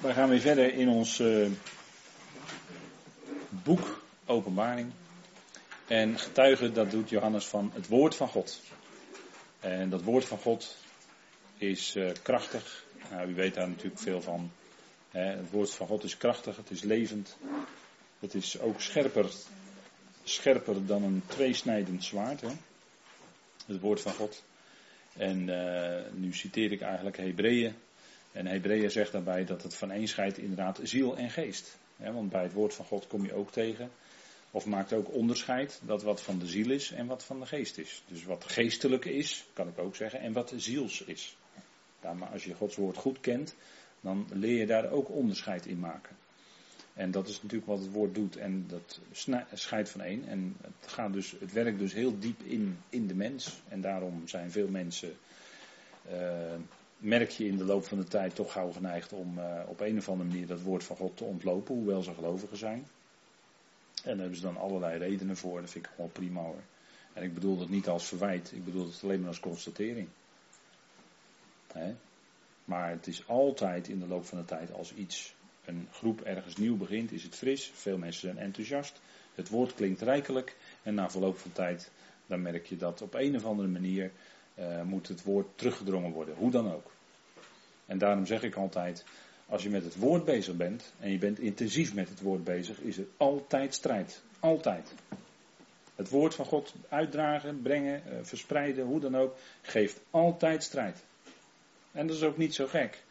Wij gaan weer verder in ons uh, boek Openbaring. En getuigen, dat doet Johannes van het woord van God. En dat woord van God is uh, krachtig. Nou, u weet daar natuurlijk veel van. Hè. Het woord van God is krachtig, het is levend. Het is ook scherper, scherper dan een tweesnijdend zwaard. Hè. Het woord van God. En uh, nu citeer ik eigenlijk Hebreeën en Hebreeën zegt daarbij dat het van scheidt inderdaad ziel en geest. want bij het woord van God kom je ook tegen, of maakt ook onderscheid, dat wat van de ziel is en wat van de geest is. Dus wat geestelijk is, kan ik ook zeggen, en wat ziels is. Maar als je Gods woord goed kent, dan leer je daar ook onderscheid in maken. En dat is natuurlijk wat het woord doet. En dat scheidt van één. En het, gaat dus, het werkt dus heel diep in, in de mens. En daarom zijn veel mensen uh, merk je in de loop van de tijd toch gauw geneigd om uh, op een of andere manier dat woord van God te ontlopen, hoewel ze gelovigen zijn. En daar hebben ze dan allerlei redenen voor, dat vind ik gewoon prima hoor. En ik bedoel dat niet als verwijt, ik bedoel het alleen maar als constatering. Maar het is altijd in de loop van de tijd als iets, een groep ergens nieuw begint, is het fris, veel mensen zijn enthousiast, het woord klinkt rijkelijk en na verloop van tijd dan merk je dat op een of andere manier uh, moet het woord teruggedrongen worden, hoe dan ook. En daarom zeg ik altijd, als je met het woord bezig bent en je bent intensief met het woord bezig, is er altijd strijd. Altijd. Het woord van God uitdragen, brengen, uh, verspreiden, hoe dan ook, geeft altijd strijd. En dat is ook niet zo gek.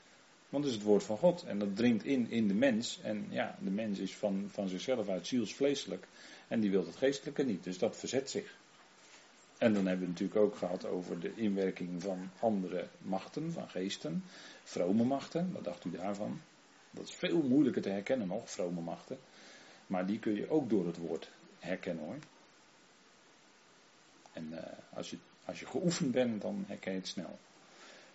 Want het is het woord van God en dat dringt in in de mens. En ja, de mens is van, van zichzelf uit zielsvleeselijk. En die wil het geestelijke niet, dus dat verzet zich. En dan hebben we het natuurlijk ook gehad over de inwerking van andere machten, van geesten, vrome machten. Wat dacht u daarvan? Dat is veel moeilijker te herkennen nog, vrome machten. Maar die kun je ook door het woord herkennen hoor. En uh, als, je, als je geoefend bent, dan herken je het snel.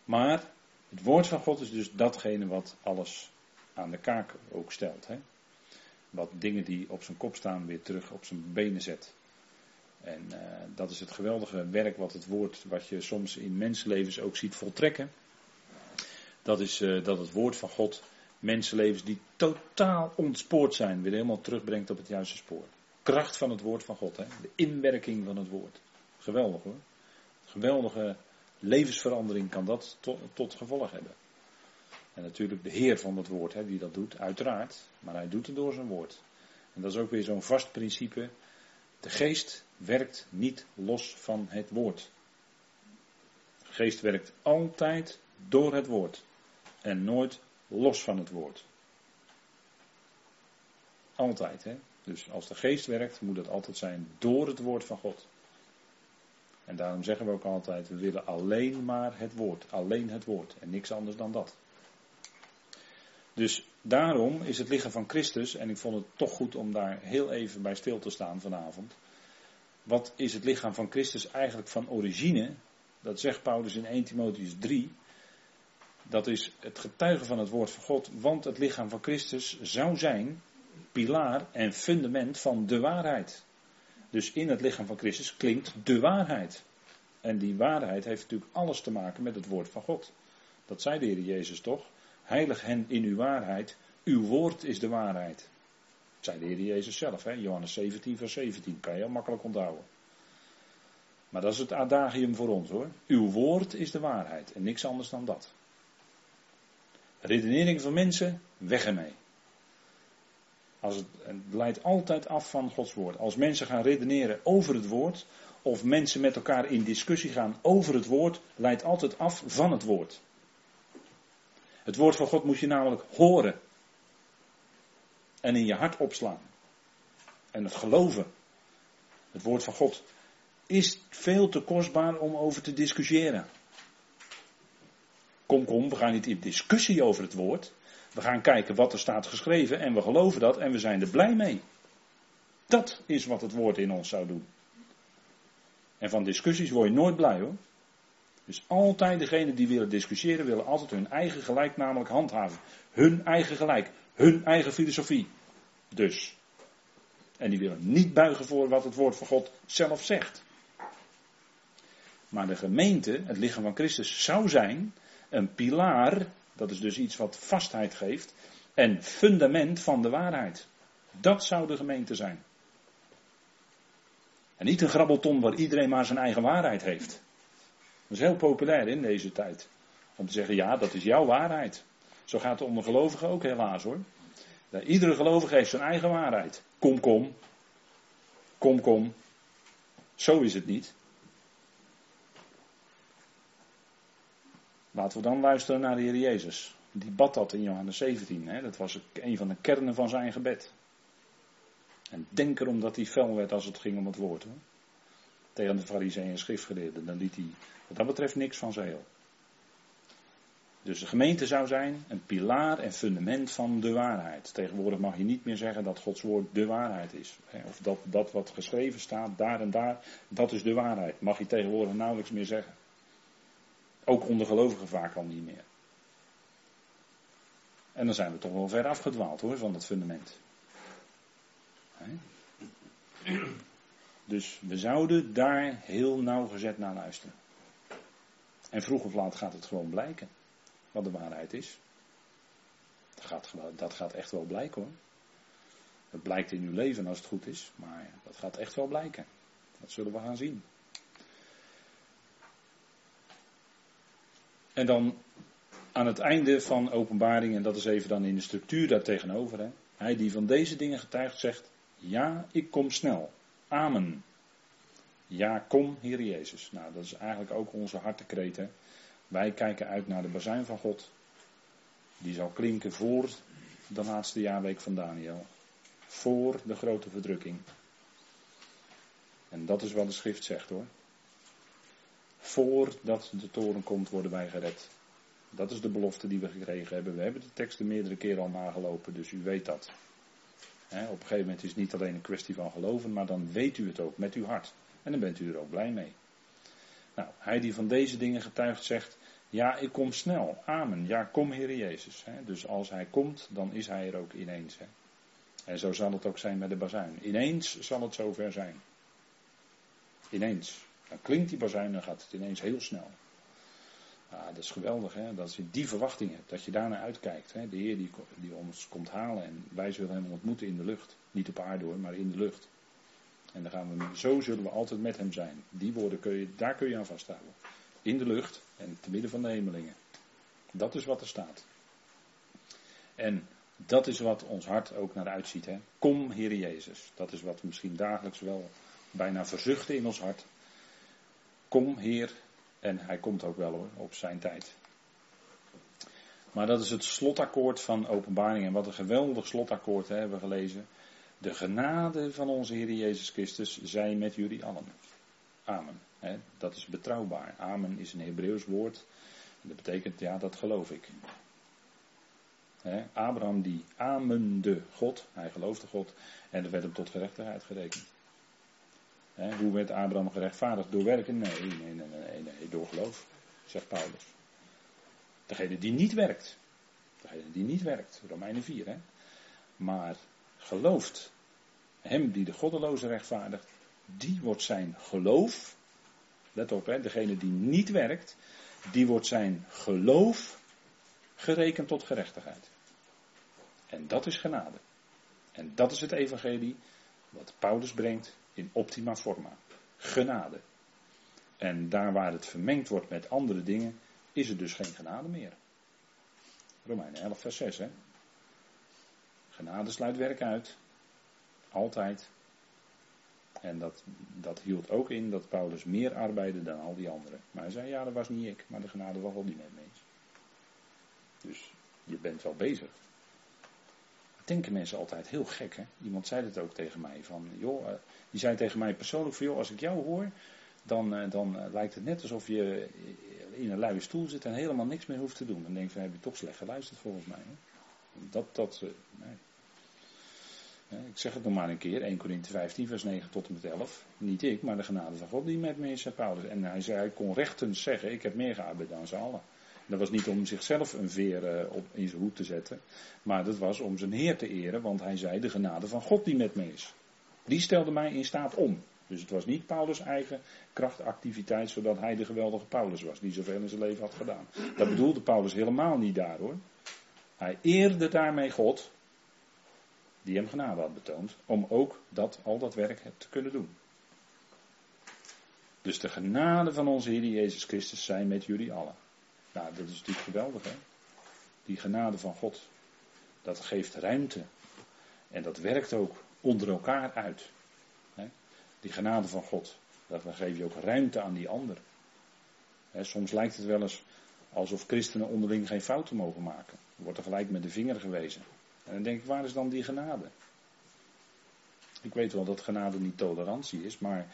Maar het woord van God is dus datgene wat alles aan de kaak ook stelt. Hè? Wat dingen die op zijn kop staan weer terug op zijn benen zet. En uh, dat is het geweldige werk wat het woord, wat je soms in mensenlevens ook ziet voltrekken. Dat is uh, dat het woord van God mensenlevens die totaal ontspoord zijn, weer helemaal terugbrengt op het juiste spoor. Kracht van het woord van God, hè? de inwerking van het woord. Geweldig hoor. Geweldige levensverandering kan dat tot, gevolg hebben. En natuurlijk de Heer van het woord, hè, die dat doet, uiteraard. Maar hij doet het door zijn woord. En dat is ook weer zo'n vast principe. De geest werkt niet los van het woord. De geest werkt altijd door het woord en nooit los van het woord. Altijd, hè? Dus als de geest werkt, moet het altijd zijn door het woord van God. En daarom zeggen we ook altijd, we willen alleen maar het woord, alleen het woord en niks anders dan dat. Dus daarom is het lichaam van Christus, en ik vond het toch goed om daar heel even bij stil te staan vanavond wat is het lichaam van Christus eigenlijk van origine? Dat zegt Paulus in 1 Timotheus 3. Dat is het getuigen van het woord van God, want het lichaam van Christus zou zijn pilaar en fundament van de waarheid. Dus in het lichaam van Christus klinkt de waarheid. En die waarheid heeft natuurlijk alles te maken met het woord van God. Dat zei de Heer Jezus toch? Heilig hen in uw waarheid. Uw woord is de waarheid zei de Heer Jezus zelf, hè? Johannes 17, vers 17, kan je heel makkelijk onthouden. Maar dat is het adagium voor ons hoor. Uw woord is de waarheid en niks anders dan dat. Redenering van mensen, weg ermee. Als het, het leidt altijd af van Gods woord. Als mensen gaan redeneren over het woord, of mensen met elkaar in discussie gaan over het woord, leidt altijd af van het woord. Het woord van God moet je namelijk horen en in je hart opslaan. En het geloven, het woord van God, is veel te kostbaar om over te discussiëren. Kom, kom, we gaan niet in discussie over het woord. We gaan kijken wat er staat geschreven en we geloven dat en we zijn er blij mee. Dat is wat het woord in ons zou doen. En van discussies word je nooit blij hoor. Dus altijd degenen die willen discussiëren, willen altijd hun eigen gelijk namelijk handhaven. Hun eigen gelijk, hun eigen filosofie. Dus. En die willen niet buigen voor wat het woord van God zelf zegt. Maar de gemeente, het lichaam van Christus, zou zijn een pilaar, dat is dus iets wat vastheid geeft, en fundament van de waarheid. Dat zou de gemeente zijn. En niet een grabbelton waar iedereen maar zijn eigen waarheid heeft. Dat is heel populair in deze tijd. Om te zeggen, ja, dat is jouw waarheid. Zo gaat het onder gelovigen ook helaas hoor. iedere gelovige heeft zijn eigen waarheid. Kom, kom. Kom, kom. Zo is het niet. Laten we dan luisteren naar de Heer Jezus. Die bad dat in Johannes 17. Hè? Dat was een van de kernen van zijn gebed. En denk erom dat hij fel werd als het ging om het woord. Hoor. Tegen de fariseeën en schriftgeleerden. Dan liet hij wat dat betreft niks van zeel. Dus de gemeente zou zijn een pilaar en fundament van de waarheid. Tegenwoordig mag je niet meer zeggen dat Gods woord de waarheid is. Of dat, dat wat geschreven staat, daar en daar, dat is de waarheid. Mag je tegenwoordig nauwelijks meer zeggen. Ook onder gelovigen vaak al niet meer. En dan zijn we toch wel ver afgedwaald hoor, van dat fundament. Dus we zouden daar heel nauwgezet naar luisteren. En vroeg of laat gaat het gewoon blijken wat de waarheid is. Dat gaat, dat gaat echt wel blijken hoor. Het blijkt in uw leven als het goed is, maar dat gaat echt wel blijken. Dat zullen we gaan zien. En dan aan het einde van openbaring, en dat is even dan in de structuur daartegenover. Hè, hij die van deze dingen getuigt zegt, ja, ik kom snel. Amen. Ja, kom, Heer Jezus. Nou, dat is eigenlijk ook onze hartekreet. Hè. Wij kijken uit naar de bazuin van God. Die zal klinken voor de laatste jaarweek van Daniel. Voor de grote verdrukking. En dat is wat de schrift zegt hoor. Voordat de toren komt, worden wij gered. Dat is de belofte die we gekregen hebben. We hebben de teksten meerdere keren al nagelopen, dus u weet dat. op een gegeven moment is het niet alleen een kwestie van geloven, maar dan weet u het ook met uw hart. En dan bent u er ook blij mee. Nou, hij die van deze dingen getuigt zegt, ja, ik kom snel. Amen. Ja, kom Heer Jezus. Dus als hij komt, dan is hij er ook ineens. En zo zal het ook zijn met de bazuin. Ineens zal het zover zijn. Ineens. Dan klinkt die bazuin, gaat het ineens heel snel. Ah, dat is geweldig, hè? dat je die verwachting hebt, dat je daarnaar uitkijkt. Hè? De Heer die, die ons komt halen en wij zullen hem ontmoeten in de lucht. Niet op aarde hoor, maar in de lucht. En dan gaan we, zo zullen we altijd met hem zijn. Die woorden kun je, daar kun je aan vasthouden. In de lucht en te midden van de hemelingen. Dat is wat er staat. En dat is wat ons hart ook naar uitziet. Hè? Kom, Heer Jezus. Dat is wat we misschien dagelijks wel bijna verzuchten in ons hart. Kom, Heer. En hij komt ook wel hoor, op zijn tijd. Maar dat is het slotakkoord van openbaring. En wat een geweldig slotakkoord hè, hebben we gelezen. De genade van onze Heer Jezus Christus zij met jullie allen. Amen. He, dat is betrouwbaar. Amen is een Hebreeuws woord. Dat betekent, ja, dat geloof ik. He, Abraham die amende God, hij geloofde God en er werd hem tot gerechtigheid gerekend. He, hoe werd Abraham gerechtvaardigd? Door werken? Nee, nee, nee, nee, nee, door geloof, zegt Paulus. Degene die niet werkt. Degene die niet werkt, Romeinen 4, hè. Maar gelooft, hem die de goddeloze rechtvaardigt, die wordt zijn geloof, let op hè, degene die niet werkt, die wordt zijn geloof gerekend tot gerechtigheid. En dat is genade. En dat is het evangelie wat Paulus brengt in optima forma. Genade. En daar waar het vermengd wordt met andere dingen, is er dus geen genade meer. Romeinen 11, vers 6. Hè? Genade sluit werk uit. Altijd. En dat, dat hield ook in dat Paulus meer arbeidde dan al die anderen. Maar hij zei, ja, dat was niet ik, maar de genade was wel die met mens. Dus je bent wel bezig. Denken mensen altijd heel gek, hè? Iemand zei het ook tegen mij, van, joh, uh, die zei tegen mij persoonlijk van, joh, als ik jou hoor, dan, uh, dan uh, lijkt het net alsof je in een luie stoel zit en helemaal niks meer hoeft te doen. Dan denk ik van, heb je toch slecht geluisterd volgens mij. Dat, dat. Ik zeg het nog maar een keer, 1 Corinthië 15, vers 9 tot en met 11. Niet ik, maar de genade van God die met me is, Paulus. En hij zei, hij kon rechtens zeggen, ik heb meer gearbeid dan ze allen. Dat was niet om zichzelf een veer uh, op, in zijn hoed te zetten, maar dat was om zijn Heer te eren, want hij zei, de genade van God die met me is. Die stelde mij in staat om. Dus het was niet Paulus' eigen krachtactiviteit, zodat hij de geweldige Paulus was, die zoveel in zijn leven had gedaan. Dat bedoelde Paulus helemaal niet daar hoor. Hij eerde daarmee God, die hem genade had betoond, om ook dat, al dat werk te kunnen doen. Dus de genade van onze Heer Jezus Christus zijn met jullie allen. Nou, dat is natuurlijk geweldig hè. Die genade van God. Dat geeft ruimte. En dat werkt ook onder elkaar uit. Die genade van God. Dat geef je ook ruimte aan die ander. soms lijkt het wel eens alsof christenen onderling geen fouten mogen maken. Er wordt er gelijk met de vinger gewezen. En dan denk ik, waar is dan die genade? Ik weet wel dat genade niet tolerantie is, maar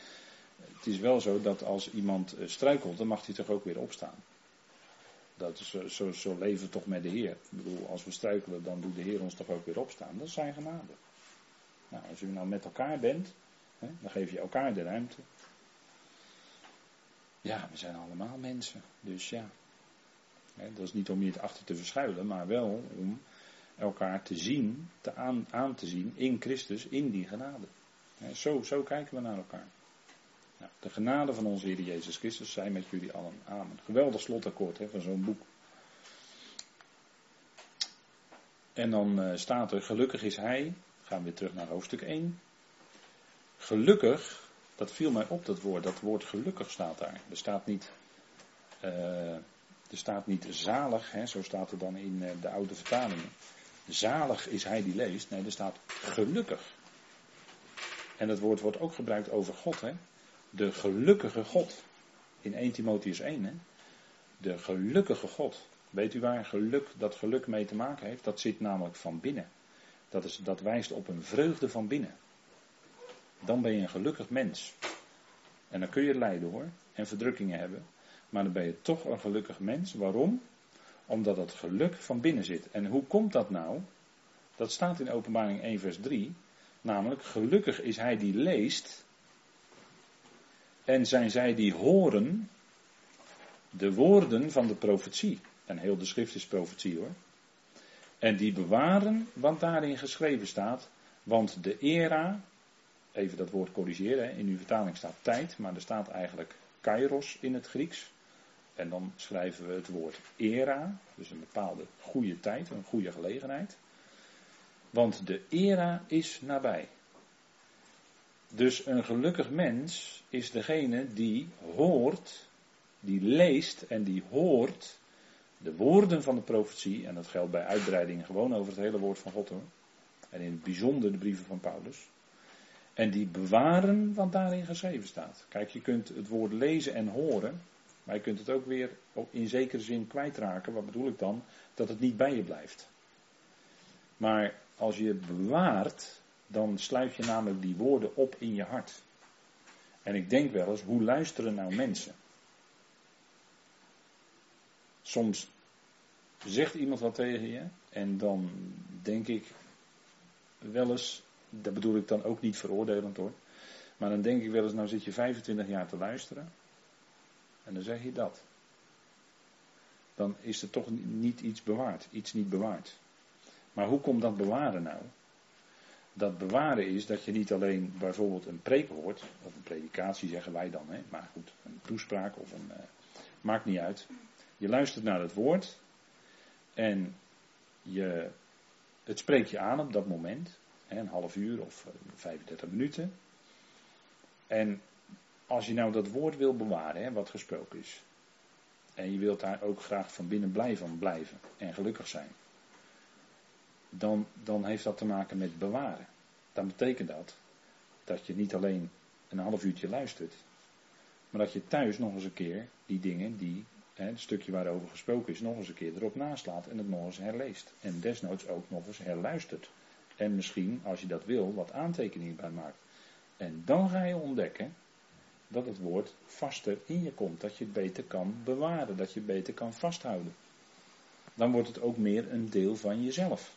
het is wel zo dat als iemand eh, struikelt, dan mag hij toch ook weer opstaan. Dat is, eh, zo, zo leven we toch met de Heer. Ik bedoel, als we struikelen, dan doet de Heer ons toch ook weer opstaan. Dat is zijn genade. Nou, als u nou met elkaar bent, hè, dan geef je elkaar de ruimte. Ja, we zijn allemaal mensen. Dus ja, hè, dat is niet om je het achter te verschuilen, maar wel om elkaar te zien, te aan, aan te zien in Christus, in die genade. Hè, zo, zo kijken we naar elkaar. Nou, de genade van onze Heer Jezus Christus zij met jullie allen. Amen. Geweldig slotakkoord hè, van zo'n boek. En dan uh, staat er, gelukkig is hij, gaan we weer terug naar hoofdstuk 1. Gelukkig, dat viel mij op dat woord, dat woord gelukkig staat daar. Er staat niet, uh, er staat niet zalig, hè, zo staat er dan in uh, de oude vertalingen. Zalig is hij die leest, nee, er staat gelukkig. En dat woord wordt ook gebruikt over God, hè de gelukkige God. In 1 Timotheus 1, hè? De gelukkige God. Weet u waar geluk, dat geluk mee te maken heeft? Dat zit namelijk van binnen. Dat, is, dat wijst op een vreugde van binnen. Dan ben je een gelukkig mens. En dan kun je lijden hoor. En verdrukkingen hebben. Maar dan ben je toch een gelukkig mens. Waarom? Omdat dat geluk van binnen zit. En hoe komt dat nou? Dat staat in Openbaring 1 vers 3. Namelijk, gelukkig is hij die leest en zijn zij die horen de woorden van de profetie. En heel de schrift is profetie hoor. En die bewaren wat daarin geschreven staat. Want de era, even dat woord corrigeren, in uw vertaling staat tijd, maar er staat eigenlijk kairos in het Grieks. En dan schrijven we het woord era, dus een bepaalde goede tijd, een goede gelegenheid. Want de era is nabij. Dus een gelukkig mens is degene die hoort, die leest en die hoort de woorden van de profetie. En dat geldt bij uitbreiding gewoon over het hele woord van God hoor. En in het bijzonder de brieven van Paulus. En die bewaren wat daarin geschreven staat. Kijk, je kunt het woord lezen en horen. Maar je kunt het ook weer in zekere zin kwijtraken. Wat bedoel ik dan? Dat het niet bij je blijft. Maar als je bewaart, dan sluit je namelijk die woorden op in je hart. En ik denk wel eens, hoe luisteren nou mensen? Soms zegt iemand wat tegen je en dan denk ik wel eens, dat bedoel ik dan ook niet veroordelend hoor, maar dan denk ik wel eens, nou zit je 25 jaar te luisteren en dan zeg je dat. Dan is er toch niet iets bewaard, iets niet bewaard. Maar hoe komt dat bewaren nou? Dat bewaren is dat je niet alleen bijvoorbeeld een preek hoort, of een predikatie zeggen wij dan, hè, maar goed, een toespraak of een. Uh, maakt niet uit. Je luistert naar het woord en je, het spreekt je aan op dat moment, een half uur of 35 eh, minuten. En als je nou dat woord wil bewaren, hè, wat gesproken is, en je wilt daar ook graag van binnen blij van blijven en gelukkig zijn dan, dan heeft dat te maken met bewaren. Dan betekent dat dat je niet alleen een half uurtje luistert, maar dat je thuis nog eens een keer die dingen die, hè, het stukje waarover gesproken is, nog eens een keer erop naslaat en het nog eens herleest. En desnoods ook nog eens herluistert. En misschien, als je dat wil, wat aantekeningen bij maakt. En dan ga je ontdekken dat het woord vaster in je komt. Dat je het beter kan bewaren, dat je het beter kan vasthouden. Dan wordt het ook meer een deel van jezelf.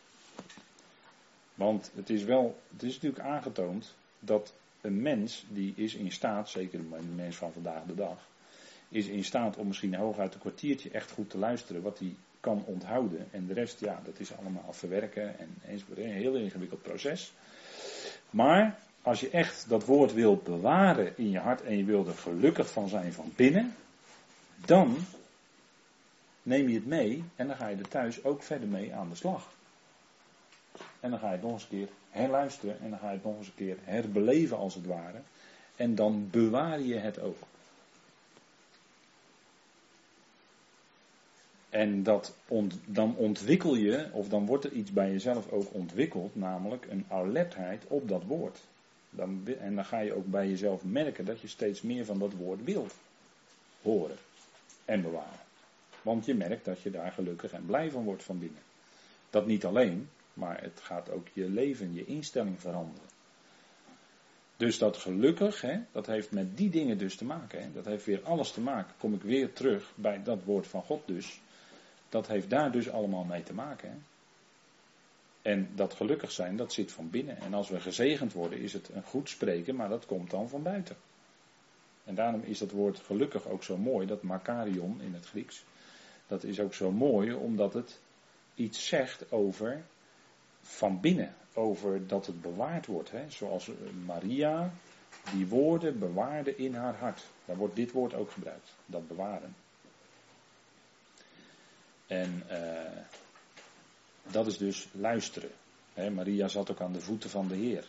Want het is wel, het is natuurlijk aangetoond dat een mens die is in staat, zeker een mens van vandaag de dag, is in staat om misschien hooguit een kwartiertje echt goed te luisteren wat hij kan onthouden. En de rest, ja, dat is allemaal verwerken en. Een heel ingewikkeld proces. Maar als je echt dat woord wilt bewaren in je hart en je wilt er gelukkig van zijn van binnen, dan neem je het mee en dan ga je er thuis ook verder mee aan de slag. En dan ga je het nog eens een keer herluisteren en dan ga je het nog eens een keer herbeleven als het ware. En dan bewaar je het ook. En dat dan ontwikkel je, of dan wordt er iets bij jezelf ook ontwikkeld, namelijk een alertheid op dat woord. Dan, en dan ga je ook bij jezelf merken dat je steeds meer van dat woord wilt horen en bewaren. Want je merkt dat je daar gelukkig en blij van wordt van binnen. Dat niet alleen, maar het gaat ook je leven, je instelling veranderen. Dus dat gelukkig, hè, dat heeft met die dingen dus te maken. Hè. Dat heeft weer alles te maken. Kom ik weer terug bij dat woord van God dus. Dat heeft daar dus allemaal mee te maken. Hè. En dat gelukkig zijn, dat zit van binnen. En als we gezegend worden, is het een goed spreken, maar dat komt dan van buiten. En daarom is dat woord gelukkig ook zo mooi, dat makarion in het Grieks. Dat is ook zo mooi omdat het iets zegt over van binnen, over dat het bewaard wordt. Hè? Zoals Maria die woorden bewaarde in haar hart. Daar wordt dit woord ook gebruikt, dat bewaren. En uh, dat is dus luisteren. Hè? Maria zat ook aan de voeten van de Heer.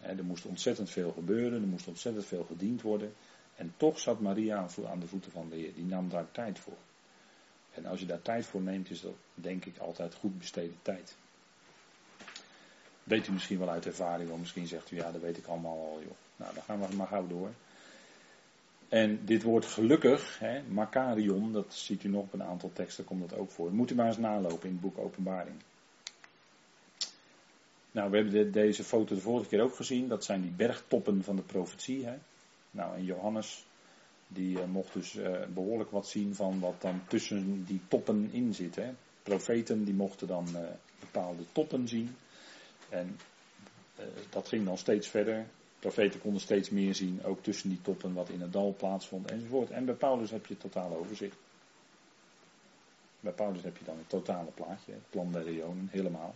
Hè, er moest ontzettend veel gebeuren, er moest ontzettend veel gediend worden. En toch zat Maria aan de voeten van de Heer. Die nam daar tijd voor. En als je daar tijd voor neemt, is dat denk ik altijd goed besteden tijd. Weet u misschien wel uit ervaring, of misschien zegt u ja, dat weet ik allemaal al, joh. Nou, dan gaan we maar gauw door. En dit woord gelukkig, hè, Makarion, dat ziet u nog op een aantal teksten, komt dat ook voor. Moet u maar eens nalopen in het boek Openbaring. Nou, we hebben deze foto de vorige keer ook gezien. Dat zijn die bergtoppen van de profetie. Hè. Nou, en Johannes, die uh, mocht dus uh, behoorlijk wat zien van wat dan tussen die toppen in zit. Hè. Profeten, die mochten dan uh, bepaalde toppen zien. En dat ging dan steeds verder. Profeten konden steeds meer zien, ook tussen die toppen wat in het dal plaatsvond enzovoort. En bij Paulus heb je het totale overzicht. Bij Paulus heb je dan het totale plaatje, het plan der Rionen, helemaal.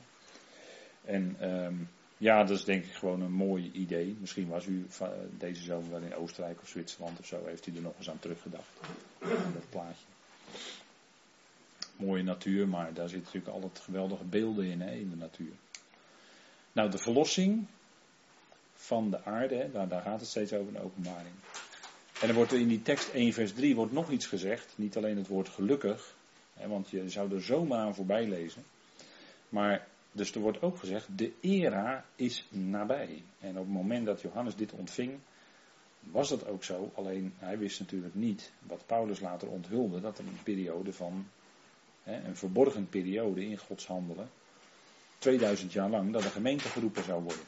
En um, ja, dat is denk ik gewoon een mooi idee. Misschien was u deze zomer wel in Oostenrijk of Zwitserland of zo, heeft u er nog eens aan teruggedacht. Dat plaatje. Mooie natuur, maar daar zitten natuurlijk altijd geweldige beelden in, hè, in de natuur. Nou, de verlossing van de aarde, hè, daar, daar gaat het steeds over een openbaring. En er wordt in die tekst 1 vers 3 wordt nog iets gezegd. Niet alleen het woord gelukkig, hè, want je zou er zomaar aan voorbij lezen. Maar dus er wordt ook gezegd, de era is nabij. En op het moment dat Johannes dit ontving, was dat ook zo. Alleen hij wist natuurlijk niet, wat Paulus later onthulde, dat er een periode van, hè, een verborgen periode in Gods handelen, 2000 jaar lang, dat de gemeente geroepen zou worden.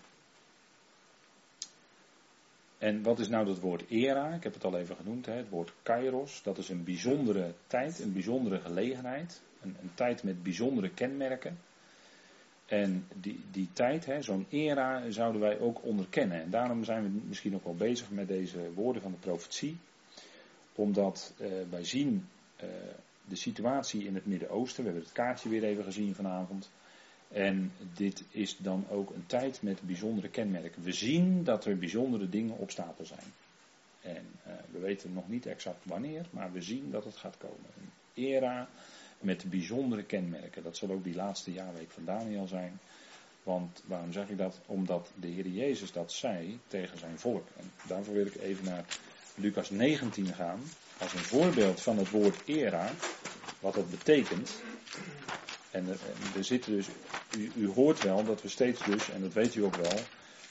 En wat is nou dat woord era? Ik heb het al even genoemd, hè, het woord kairos. Dat is een bijzondere tijd, een bijzondere gelegenheid. Een, een tijd met bijzondere kenmerken. En die, die tijd, zo'n era, zouden wij ook onderkennen. En daarom zijn we misschien ook wel bezig met deze woorden van de profetie. Omdat uh, wij zien uh, de situatie in het Midden-Oosten. We hebben het kaartje weer even gezien vanavond. En dit is dan ook een tijd met bijzondere kenmerken. We zien dat er bijzondere dingen op stapel zijn. En uh, we weten nog niet exact wanneer, maar we zien dat het gaat komen. Een era met bijzondere kenmerken. Dat zal ook die laatste jaarweek van Daniel zijn. Want waarom zeg ik dat? Omdat de Heer Jezus dat zei tegen zijn volk. En daarvoor wil ik even naar Lucas 19 gaan. Als een voorbeeld van het woord era. Wat dat betekent. En er, er zitten dus, u, u, hoort wel dat we steeds dus, en dat weet u ook wel,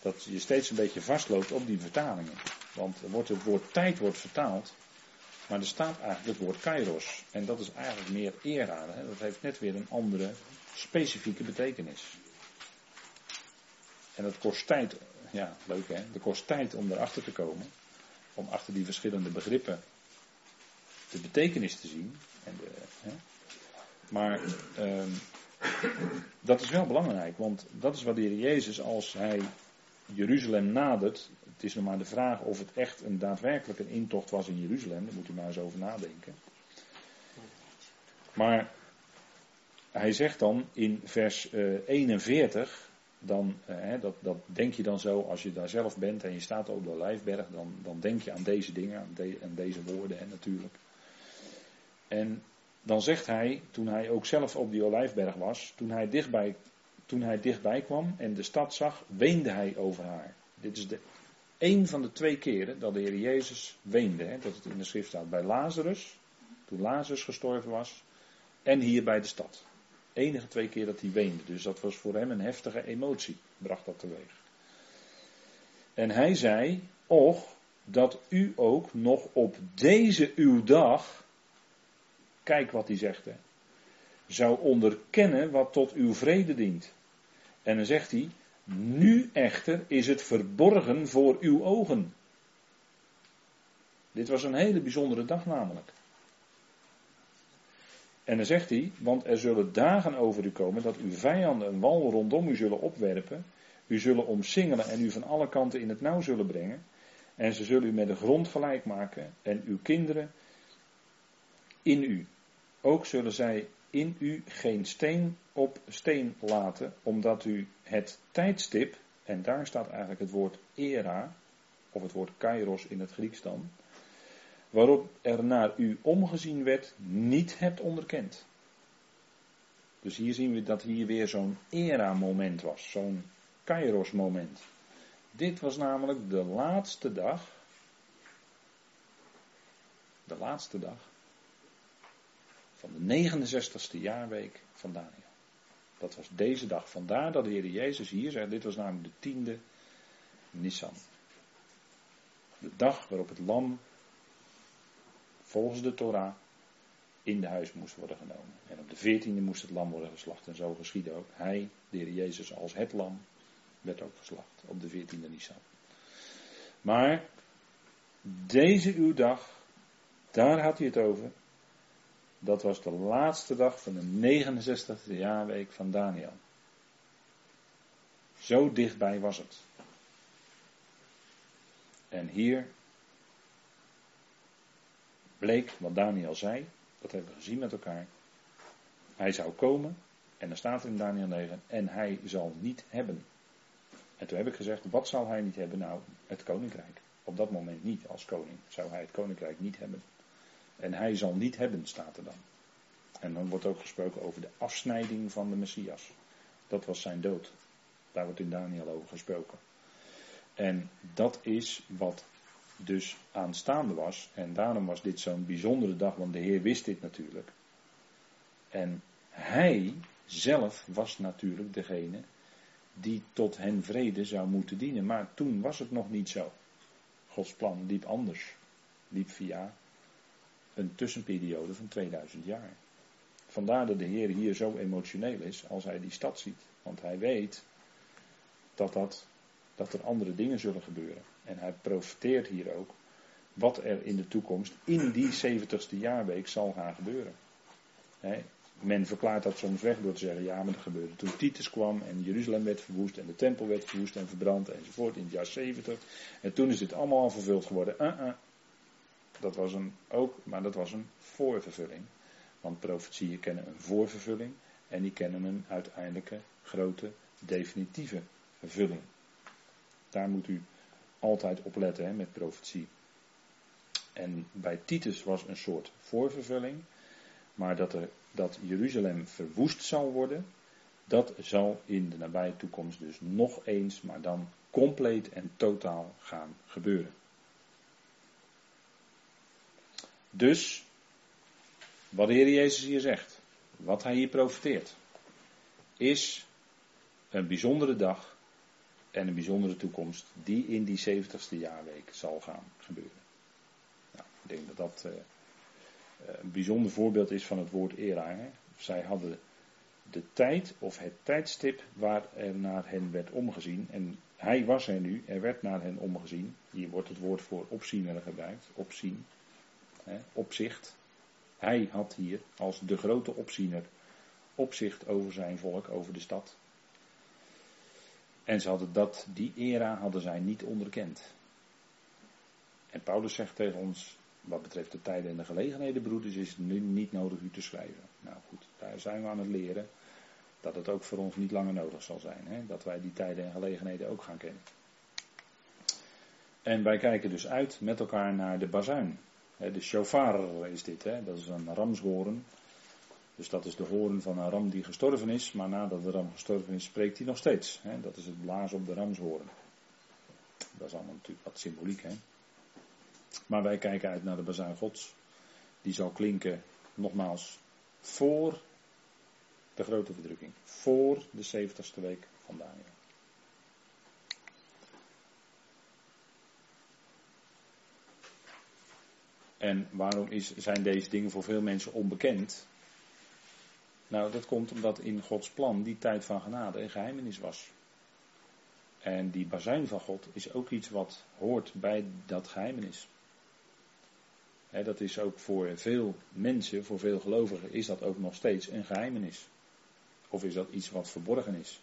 dat je steeds een beetje vastloopt op die vertalingen. Want er wordt het woord tijd wordt vertaald. Maar er staat eigenlijk het woord kairos. En dat is eigenlijk meer era. Hè? Dat heeft net weer een andere specifieke betekenis. En dat kost tijd. Ja, leuk hè. Dat kost tijd om erachter te komen. Om achter die verschillende begrippen de betekenis te zien. En de, hè. Maar um, dat is wel belangrijk. Want dat is wat de Heer Jezus als hij Jeruzalem nadert, het is nog maar de vraag of het echt een daadwerkelijk een intocht was in Jeruzalem. Daar moet u maar eens over nadenken. Maar hij zegt dan in vers 41, dan, eh, dat, dat denk je dan zo als je daar zelf bent en je staat op de Olijfberg, dan, dan denk je aan deze dingen, aan deze woorden hè, natuurlijk. En dan zegt hij, toen hij ook zelf op die Olijfberg was, toen hij dichtbij, toen hij dichtbij kwam en de stad zag, weende hij over haar. Dit is de, een van de twee keren dat de Heer Jezus weende, hè, dat het in de schrift staat. Bij Lazarus, toen Lazarus gestorven was, en hier bij de stad. Enige twee keer dat hij weende. Dus dat was voor hem een heftige emotie, bracht dat teweeg. En hij zei, och, dat u ook nog op deze uw dag, kijk wat hij zegt, hè, zou onderkennen wat tot uw vrede dient. En dan zegt hij, nu echter is het verborgen voor uw ogen. Dit was een hele bijzondere dag namelijk. En dan zegt hij, want er zullen dagen over u komen dat uw vijanden een wal rondom u zullen opwerpen, u zullen omsingelen en u van alle kanten in het nauw zullen brengen, en ze zullen u met de grond gelijk maken en uw kinderen in u. Ook zullen zij in u geen steen op steen laten, omdat u het tijdstip, en daar staat eigenlijk het woord era, of het woord kairos in het Grieks dan, waarop er naar u omgezien werd, niet hebt onderkend. Dus hier zien we dat hier weer zo'n era-moment was, zo'n kairos-moment. Dit was namelijk de laatste dag, de laatste dag van de 69ste jaarweek van Daniel. Dat was deze dag. Vandaar dat de Heer Jezus hier zegt, dit was namelijk de tiende Nissan. De dag waarop het lam volgens de Torah in de huis moest worden genomen. En op de veertiende moest het lam worden geslacht. En zo geschiedde ook. Hij, de Heer Jezus als het lam, werd ook geslacht op de veertiende Nisan. Maar deze uw dag, daar had hij het over. Dat was de laatste dag van de 69e jaarweek van Daniel. Zo dichtbij was het. En hier bleek wat Daniel zei, dat hebben we gezien met elkaar. Hij zou komen, en er staat in Daniel 9, en hij zal niet hebben. En toen heb ik gezegd, wat zal hij niet hebben? Nou, het koninkrijk. Op dat moment niet als koning zou hij het koninkrijk niet hebben. En hij zal niet hebben, staat er dan. En dan wordt ook gesproken over de afsnijding van de Messias. Dat was zijn dood. Daar wordt in Daniel over gesproken. En dat is wat dus aanstaande was. En daarom was dit zo'n bijzondere dag, want de Heer wist dit natuurlijk. En hij zelf was natuurlijk degene die tot hen vrede zou moeten dienen. Maar toen was het nog niet zo. Gods plan liep anders. Liep via een tussenperiode van 2000 jaar. Vandaar dat de Heer hier zo emotioneel is als hij die stad ziet. Want hij weet dat, dat, dat er andere dingen zullen gebeuren. En hij profiteert hier ook wat er in de toekomst in die 70ste jaarweek zal gaan gebeuren. men verklaart dat soms weg door te zeggen, ja, maar dat gebeurde toen Titus kwam en Jeruzalem werd verwoest en de tempel werd verwoest en verbrand enzovoort in het jaar 70. En toen is dit allemaal al vervuld geworden. Uh -uh. Dat was een, ook, maar dat was een voorvervulling. Want profetieën kennen een voorvervulling en die kennen een uiteindelijke grote definitieve vervulling. Daar moet u altijd op letten hè, met profetie. En bij Titus was een soort voorvervulling, maar dat, er, dat Jeruzalem verwoest zal worden, dat zal in de nabije toekomst dus nog eens, maar dan compleet en totaal gaan gebeuren. Dus wat de Heer Jezus hier zegt, wat hij hier profeteert, is een bijzondere dag en een bijzondere toekomst die in die 70ste jaarweek zal gaan gebeuren. Nou, ik denk dat dat uh, een bijzonder voorbeeld is van het woord era. Hè? Zij hadden de tijd of het tijdstip waar er naar hen werd omgezien. En hij was er nu, er werd naar hen omgezien. Hier wordt het woord voor opziener gebruikt, opzien, opzicht. Hij had hier als de grote opziener opzicht over zijn volk, over de stad. En ze hadden dat, die era hadden zij niet onderkend. En Paulus zegt tegen ons, wat betreft de tijden en de gelegenheden, broeders, is het nu niet nodig u te schrijven. Nou goed, daar zijn we aan het leren. dat het ook voor ons niet langer nodig zal zijn. Hè? Dat wij die tijden en gelegenheden ook gaan kennen. En wij kijken dus uit met elkaar naar de bazuin. De shofar is dit, hè? dat is een ramshoren. Dus dat is de horen van een ram die gestorven is, maar nadat de ram gestorven is, spreekt hij nog steeds. Hè? Dat is het blazen op de ramshoren. Dat is allemaal natuurlijk wat symboliek. Hè? Maar wij kijken uit naar de bazuin Gods. Die zal klinken, nogmaals, voor de grote verdrukking. Voor de 70ste week van Daniel. En waarom is, zijn deze dingen voor veel mensen onbekend? Nou, dat komt omdat in Gods plan die tijd van genade een geheimenis was. En die bazuin van God is ook iets wat hoort bij dat geheimenis. dat is ook voor veel mensen, voor veel gelovigen, is dat ook nog steeds een geheimenis. Of is dat iets wat verborgen is?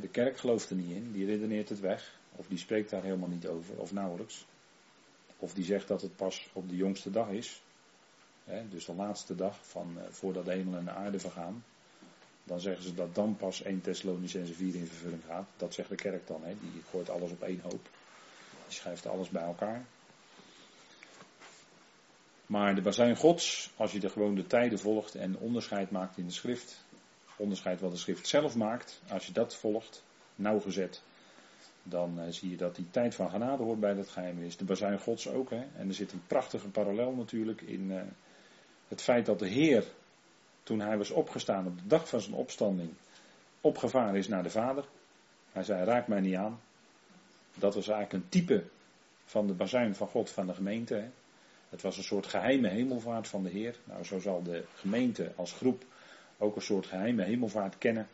de kerk gelooft er niet in, die redeneert het weg, of die spreekt daar helemaal niet over, of nauwelijks. Of die zegt dat het pas op de jongste dag is, dus de laatste dag van, uh, voordat de hemel en de aarde vergaan. Dan zeggen ze dat dan pas 1 Thessalonicense 4 in vervulling gaat. Dat zegt de kerk dan, die gooit alles op één hoop. Die schrijft alles bij elkaar. Maar de bazuin gods, als je er gewoon de tijden volgt en onderscheid maakt in de schrift, onderscheid wat de schrift zelf maakt, als je dat volgt, nauwgezet, dan uh, zie je dat die tijd van genade hoort bij dat is. De bazuin gods ook, hè. En er zit een prachtige parallel natuurlijk in uh, het feit dat de Heer, toen hij was opgestaan op de dag van zijn opstanding, opgevaren is naar de Vader. Hij zei, raak mij niet aan. Dat was eigenlijk een type van de bazuin van God van de gemeente. Het was een soort geheime hemelvaart van de Heer. Nou, zo zal de gemeente als groep ook een soort geheime hemelvaart kennen.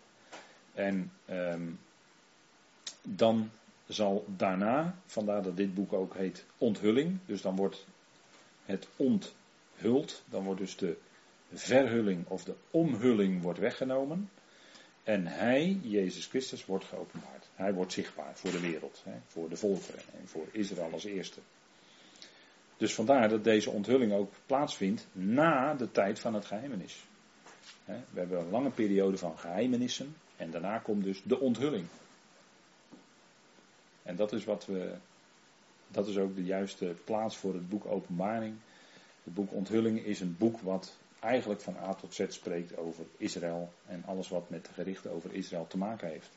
En um, dan zal daarna, vandaar dat dit boek ook heet Onthulling, dus dan wordt het onthuld, dan wordt dus de verhulling of de omhulling wordt weggenomen. En hij, Jezus Christus, wordt geopenbaard. Hij wordt zichtbaar voor de wereld, hè, voor de volkeren en voor Israël als eerste. Dus vandaar dat deze onthulling ook plaatsvindt na de tijd van het geheimenis. We hebben een lange periode van geheimenissen en daarna komt dus de onthulling. En dat is wat we. Dat is ook de juiste plaats voor het boek Openbaring. Het boek Onthulling is een boek wat eigenlijk van A tot Z spreekt over Israël en alles wat met de gerichten over Israël te maken heeft.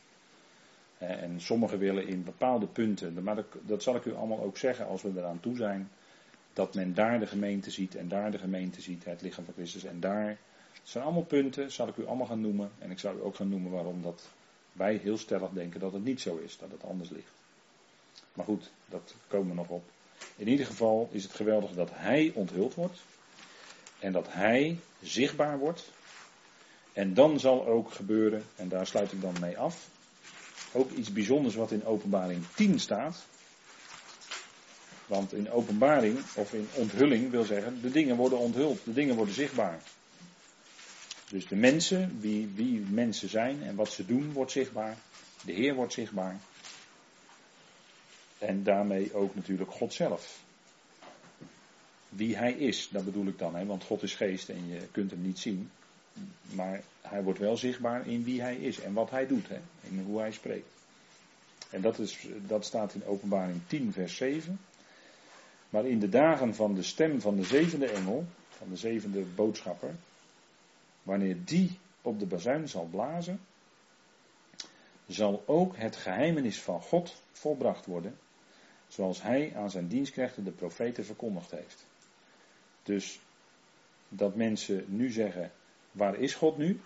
En sommigen willen in bepaalde punten, maar dat, zal ik u allemaal ook zeggen als we eraan toe zijn, dat men daar de gemeente ziet en daar de gemeente ziet, het lichaam van Christus en daar. Het zijn allemaal punten, zal ik u allemaal gaan noemen. En ik zal u ook gaan noemen waarom dat wij heel stellig denken dat het niet zo is, dat het anders ligt. Maar goed, dat komen we nog op. In ieder geval is het geweldig dat hij onthuld wordt. En dat hij zichtbaar wordt. En dan zal ook gebeuren, en daar sluit ik dan mee af. Ook iets bijzonders wat in openbaring 10 staat. Want in openbaring, of in onthulling wil zeggen, de dingen worden onthuld, de dingen worden zichtbaar. Dus de mensen, wie, wie mensen zijn en wat ze doen, wordt zichtbaar. De Heer wordt zichtbaar. En daarmee ook natuurlijk God zelf. Wie hij is, dat bedoel ik dan, hè? want God is geest en je kunt hem niet zien. Maar hij wordt wel zichtbaar in wie hij is en wat hij doet, hè? in hoe hij spreekt. En dat, is, dat staat in Openbaring 10, vers 7. Maar in de dagen van de stem van de zevende engel, van de zevende boodschapper, wanneer die op de bazuin zal blazen, zal ook het geheimenis van God volbracht worden, zoals hij aan zijn dienstknechten de profeten verkondigd heeft. Dus dat mensen nu zeggen, waar is God nu?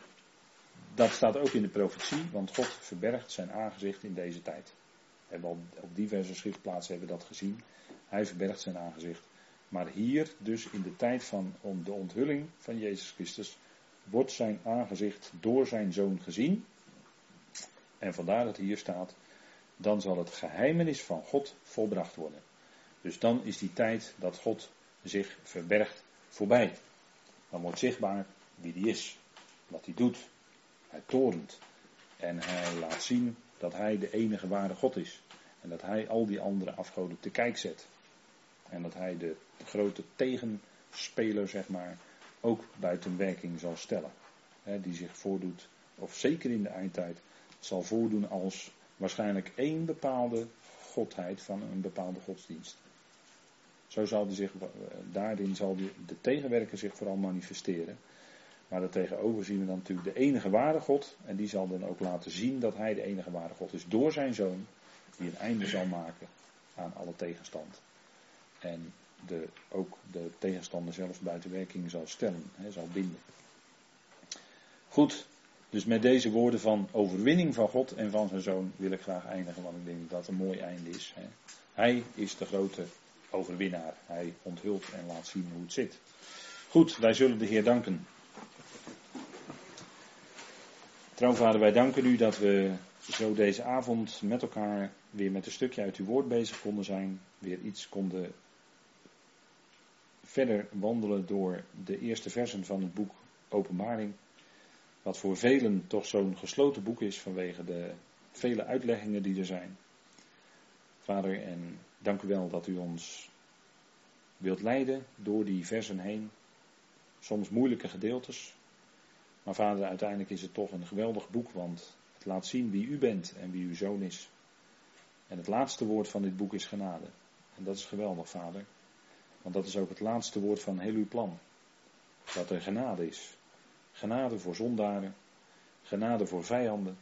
Dat staat ook in de profetie, want God verbergt zijn aangezicht in deze tijd. We hebben al op diverse schriftplaatsen hebben dat gezien. Hij verbergt zijn aangezicht. Maar hier, dus in de tijd van de onthulling van Jezus Christus, wordt zijn aangezicht door zijn zoon gezien. En vandaar dat hier staat, dan zal het geheimenis van God volbracht worden. Dus dan is die tijd dat God zich verbergt voorbij. Dan wordt zichtbaar wie die is, wat hij doet. Hij torent en hij laat zien dat hij de enige ware God is. En dat hij al die andere afgoden te kijk zet. En dat hij de, grote tegenspeler, zeg maar, ook buiten werking zal stellen. die zich voordoet, of zeker in de eindtijd, zal voordoen als waarschijnlijk één bepaalde godheid van een bepaalde godsdienst. Zo zal die zich, daarin zal de tegenwerker zich vooral manifesteren. Maar daartegenover zien we dan natuurlijk de enige ware God. En die zal dan ook laten zien dat hij de enige ware God is door zijn zoon. Die een einde zal maken aan alle tegenstand. En de, ook de tegenstander zelfs buiten werking zal stellen, hè, zal binden. Goed, dus met deze woorden van overwinning van God en van zijn zoon wil ik graag eindigen, want ik denk dat dat een mooi einde is. Hè. Hij is de grote overwinnaar. Hij onthult en laat zien hoe het zit. Goed, wij zullen de Heer danken. Trouwvader, wij danken u dat we zo deze avond met elkaar weer met een stukje uit uw woord bezig konden zijn. Weer iets konden verder wandelen door de eerste versen van het boek Openbaring. Wat voor velen toch zo'n gesloten boek is vanwege de vele uitleggingen die er zijn. Vader, en dank u wel dat u ons wilt leiden door die versen heen. Soms moeilijke gedeeltes. Maar vader, uiteindelijk is het toch een geweldig boek, want het laat zien wie u bent en wie uw zoon is. En het laatste woord van dit boek is genade. En dat is geweldig, vader. Want dat is ook het laatste woord van heel uw plan. Dat er genade is. Genade voor zondaren. Genade voor vijanden.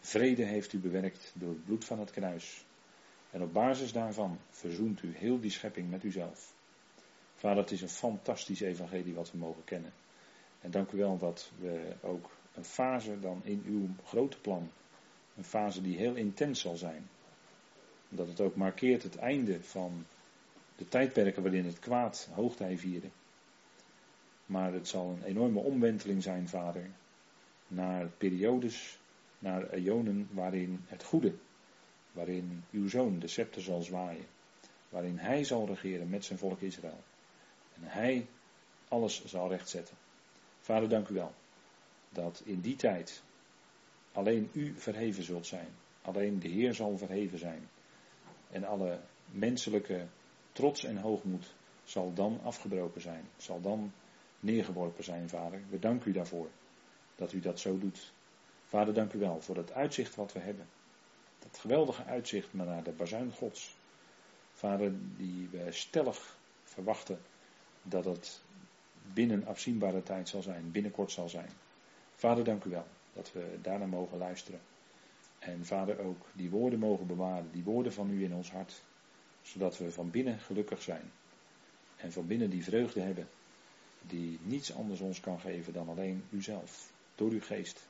Vrede heeft u bewerkt door het bloed van het kruis. En op basis daarvan verzoent u heel die schepping met uzelf. Vader, het is een fantastisch evangelie wat we mogen kennen. En dank u wel dat we ook een fase dan in uw grote plan, een fase die heel intens zal zijn. Dat het ook markeert het einde van de tijdperken waarin het kwaad hoogtij vierde. Maar het zal een enorme omwenteling zijn, vader, naar periodes, naar eonen waarin het goede, waarin uw zoon de scepter zal zwaaien, waarin hij zal regeren met zijn volk Israël. En hij alles zal rechtzetten. Vader, dank u wel dat in die tijd alleen u verheven zult zijn. Alleen de Heer zal verheven zijn. En alle menselijke trots en hoogmoed zal dan afgebroken zijn. Zal dan neergeworpen zijn, Vader. We danken u daarvoor dat u dat zo doet. Vader, dank u wel voor het uitzicht wat we hebben. Dat geweldige uitzicht naar de bazuin Gods. Vader, die we stellig verwachten dat het binnen afzienbare tijd zal zijn, binnenkort zal zijn. Vader, dank u wel dat we daarna mogen luisteren. En vader ook die woorden mogen bewaren, die woorden van u in ons hart, zodat we van binnen gelukkig zijn. En van binnen die vreugde hebben, die niets anders ons kan geven dan alleen uzelf, door uw geest.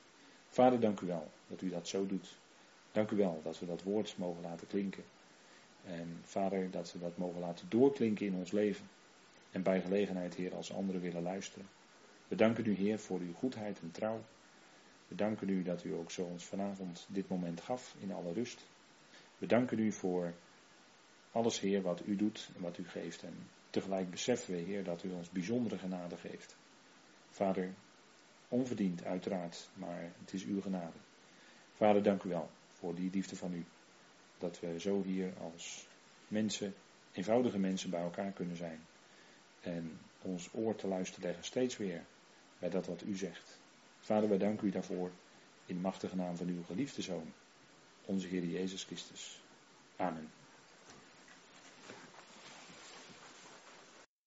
Vader, dank u wel dat u dat zo doet. Dank u wel dat we dat woord mogen laten klinken. En vader, dat we dat mogen laten doorklinken in ons leven. En bij gelegenheid, Heer, als anderen willen luisteren. We danken u, Heer, voor uw goedheid en trouw. We danken u dat u ook zo ons vanavond dit moment gaf in alle rust. We danken u voor alles, Heer, wat u doet en wat u geeft. En tegelijk beseffen we, Heer, dat u ons bijzondere genade geeft. Vader, onverdiend uiteraard, maar het is uw genade. Vader, dank u wel voor die liefde van u. Dat we zo hier als mensen, eenvoudige mensen bij elkaar kunnen zijn. En ons oor te luisteren leggen steeds weer bij dat wat u zegt. Vader, wij danken u daarvoor in machtige naam van uw geliefde Zoon, onze Heer Jezus Christus. Amen.